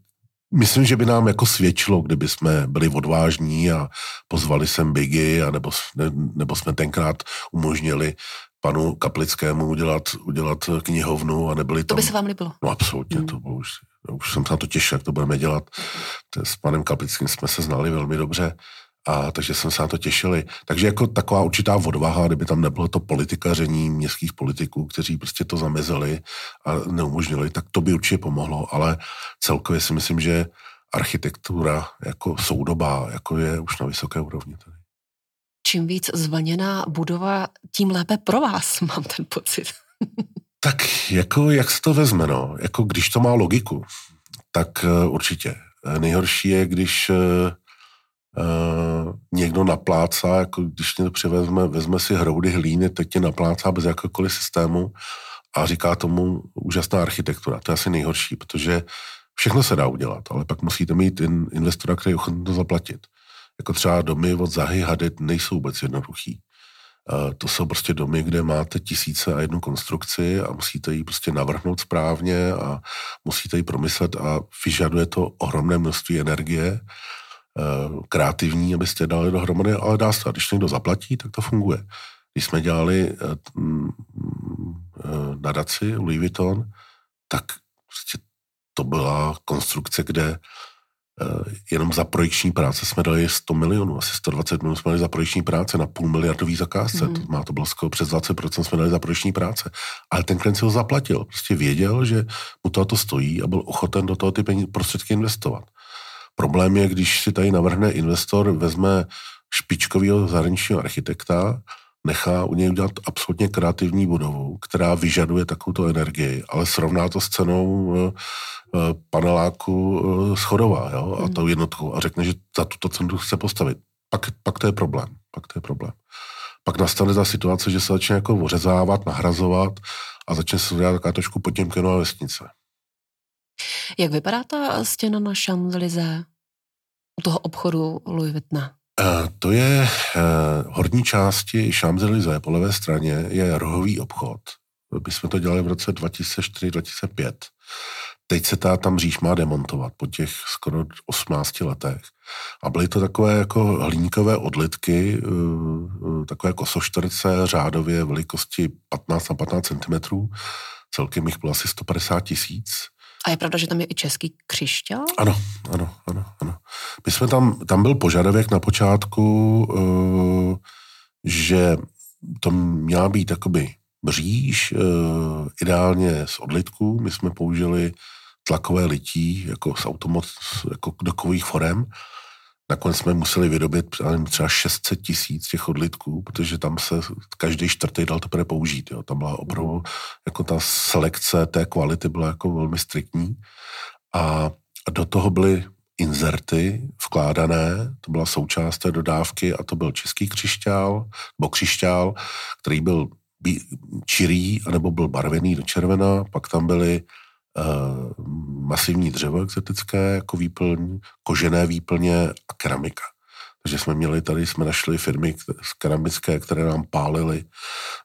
myslím, že by nám jako svědčilo, kdyby jsme byli odvážní a pozvali sem Bigy, a nebo, ne, nebo jsme tenkrát umožnili panu Kaplickému udělat, udělat knihovnu a nebyli tam... To by se vám líbilo? No absolutně, hmm. to bylo už, už jsem se na to těšil, jak to budeme dělat. S panem Kaplickým jsme se znali velmi dobře, a takže jsem se na to těšili. Takže jako taková určitá odvaha, kdyby tam nebylo to politikaření městských politiků, kteří prostě to zamezili a neumožnili, tak to by určitě pomohlo, ale celkově si myslím, že architektura jako soudobá, jako je už na vysoké úrovni tady čím víc zvlněná budova, tím lépe pro vás, <laughs> mám ten pocit. tak jako jak se to vezme, no? Jako když to má logiku, tak uh, určitě. Eh, nejhorší je, když uh, někdo naplácá, jako když někdo přivezme, vezme si hroudy hlíny, teď tě naplácá bez jakéhokoliv systému a říká tomu úžasná architektura. To je asi nejhorší, protože všechno se dá udělat, ale pak musíte mít in, investora, který je ochoten to zaplatit jako třeba domy od Zahy Hadet nejsou vůbec jednoduchý. To jsou prostě domy, kde máte tisíce a jednu konstrukci a musíte ji prostě navrhnout správně a musíte ji promyslet a vyžaduje to ohromné množství energie, kreativní, abyste dali dohromady, ale dá se. Když někdo zaplatí, tak to funguje. Když jsme dělali e, e, nadaci Louis Vuitton, tak prostě to byla konstrukce, kde Eh, jenom za projekční práce jsme dali 100 milionů, asi 120 milionů jsme dali za projekční práce na půl miliardový zakázce. Mm. To má to bylo skoro přes 20% jsme dali za projekční práce. Ale ten klient si ho zaplatil. Prostě věděl, že mu to, to stojí a byl ochoten do toho ty peníze, prostředky investovat. Problém je, když si tady navrhne investor, vezme špičkového zahraničního architekta, nechá u něj udělat absolutně kreativní budovu, která vyžaduje takovou energii, ale srovná to s cenou eh, Eh, paneláku eh, schodová, jo, a hmm. tou jednotkou a řekne, že za tuto cenu chce postavit. Pak, pak to je problém. Pak to je problém. Pak nastane ta situace, že se začne jako ořezávat, nahrazovat a začne se dělat taková trošku potěmkenová vesnice. Jak vypadá ta stěna na Champs-Élysées u toho obchodu Louis Vuitton? Uh, to je uh, horní části Champs-Élysées po levé straně je rohový obchod. My jsme to dělali v roce 2004-2005. Teď se ta tam říš má demontovat po těch skoro 18 letech. A byly to takové jako hliníkové odlitky, eh, eh, takové kosoštrce řádově velikosti 15 na 15 cm. Celkem jich bylo asi 150 tisíc. A je pravda, že tam je i český křišťál? Ano, ano, ano, ano. My jsme tam, tam byl požadavek na počátku, eh, že to měla být jakoby bříž, ideálně z odlitku. My jsme použili tlakové lití jako z automat, jako dokových forem. Nakonec jsme museli vyrobit třeba 600 tisíc těch odlitků, protože tam se každý čtvrtý dal teprve použít. Jo. Tam byla opravdu, jako ta selekce té kvality byla jako velmi striktní. A do toho byly inzerty vkládané, to byla součást té dodávky a to byl český křišťál, nebo křišťál, který byl čirý, anebo byl barvený do červena, pak tam byly uh, masivní dřevo exotické jako výplň, kožené výplně a keramika. Takže jsme měli tady, jsme našli firmy z keramické, které nám pálily,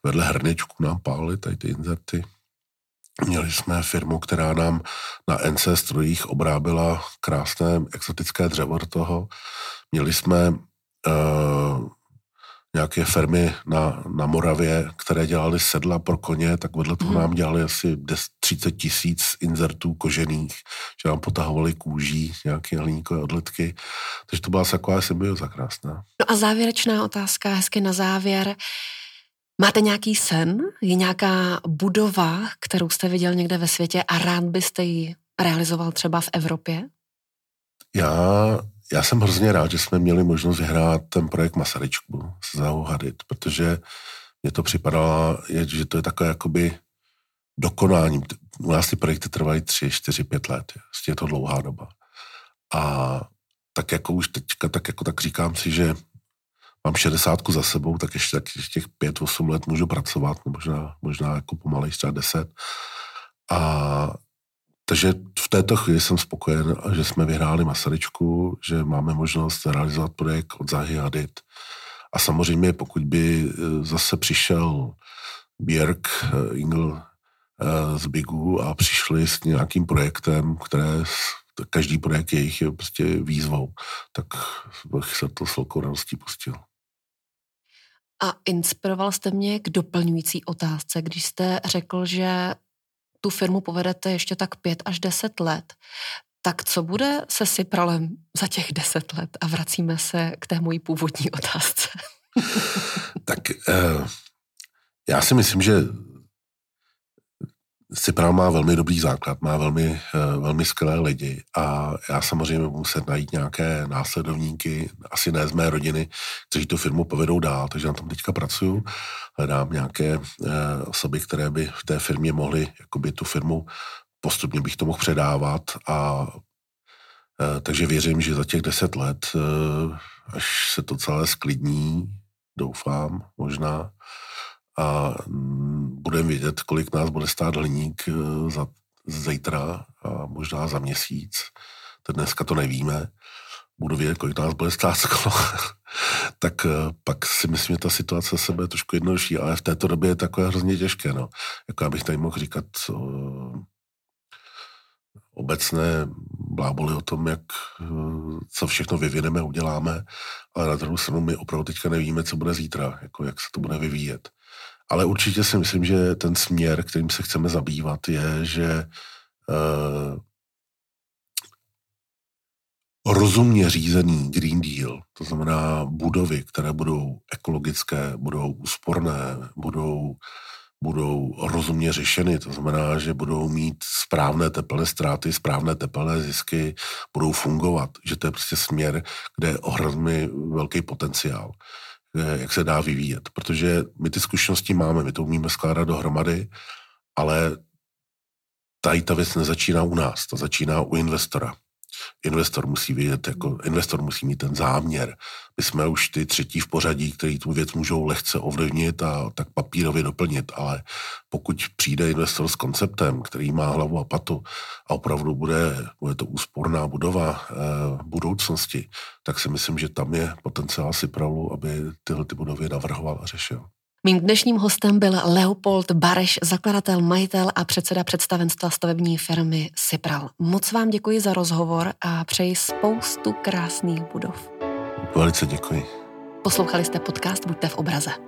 vedle hrnečku nám pálily tady ty inzerty. Měli jsme firmu, která nám na NC strojích obrábila krásné exotické dřevo do toho. Měli jsme uh, nějaké firmy na, na Moravě, které dělali sedla pro koně, tak vedle toho hmm. nám dělali asi 30 tisíc inzertů kožených, že nám potahovali kůží, nějaké hliníkové odletky. Takže to byla taková symbioza krásná. No a závěrečná otázka, hezky na závěr. Máte nějaký sen? Je nějaká budova, kterou jste viděl někde ve světě a rád byste ji realizoval třeba v Evropě? Já, já jsem hrozně rád, že jsme měli možnost vyhrát ten projekt Masaryčku s Zahou Hadit, protože mě to připadalo, že to je takové jakoby dokonání. U nás ty projekty trvají tři, čtyři, pět let. Je to dlouhá doba. A tak jako už teďka, tak jako tak říkám si, že mám šedesátku za sebou, tak ještě, tak ještě těch pět, osm let můžu pracovat, možná, možná jako pomalej třeba deset. A takže v této chvíli jsem spokojen, že jsme vyhráli Masaryčku, že máme možnost realizovat projekt od Zahy Hadid. A samozřejmě, pokud by eh, zase přišel Björk, eh, Ingl eh, z Bigu a přišli s nějakým projektem, které každý projekt jejich je prostě výzvou, tak bych se to s velkou radostí pustil. A inspiroval jste mě k doplňující otázce, když jste řekl, že tu firmu povedete ještě tak pět až deset let, tak co bude se Sypralem za těch deset let? A vracíme se k té mojí původní <laughs> otázce. tak uh, já si myslím, že Cypral má velmi dobrý základ, má velmi, uh, velmi skvělé lidi a já samozřejmě budu muset najít nějaké následovníky, asi ne z mé rodiny, kteří tu firmu povedou dál, takže na tom teďka pracuju. Hledám nějaké uh, osoby, které by v té firmě mohly jakoby tu firmu postupně bych to mohl předávat a uh, takže věřím, že za těch deset let, až se to celé sklidní, doufám, možná, a mm, budeme vědět, kolik nás bude stát hliník e, za zítra a možná za měsíc. To dneska to nevíme. Budu vědět, kolik nás bude stát sklo. <laughs> tak e, pak si myslím, že ta situace se bude trošku jednodušší, ale v této době je takové hrozně těžké. No. Jako abych tady mohl říkat uh, obecné bláboli o tom, jak, co všechno vyvineme, uděláme, ale na druhou stranu my opravdu teďka nevíme, co bude zítra, jako jak se to bude vyvíjet. Ale určitě si myslím, že ten směr, kterým se chceme zabývat, je, že uh, rozumně řízený Green Deal, to znamená budovy, které budou ekologické, budou úsporné, budou, budou rozumně řešeny, to znamená, že budou mít správné tepelné ztráty, správné tepelné zisky, budou fungovat, že to je prostě směr, kde je ohromný velký potenciál. Eh, jak se dá vyvíjet. Protože my ty zkušenosti máme, my to umíme skládat dohromady, ale tady ta věc nezačíná u nás, to začíná u investora. Investor musí vědět, jako investor musí mít ten záměr. My jsme už ty třetí v pořadí, který tu věc můžou lehce ovlivnit a tak papírově doplnit, ale pokud přijde investor s konceptem, který má hlavu a patu a opravdu bude, bude to úsporná budova eh, budoucnosti, tak si myslím, že tam je potenciál si pravdu, aby tyhle ty budovy navrhoval a řešil. Mým dnešním hostem byl Leopold Bareš, zakladatel, majitel a předseda představenstva stavební firmy Sipral. Moc vám děkuji za rozhovor a přeji spoustu krásných budov. Velice děkuji. Poslouchali jste podcast Buďte v obraze.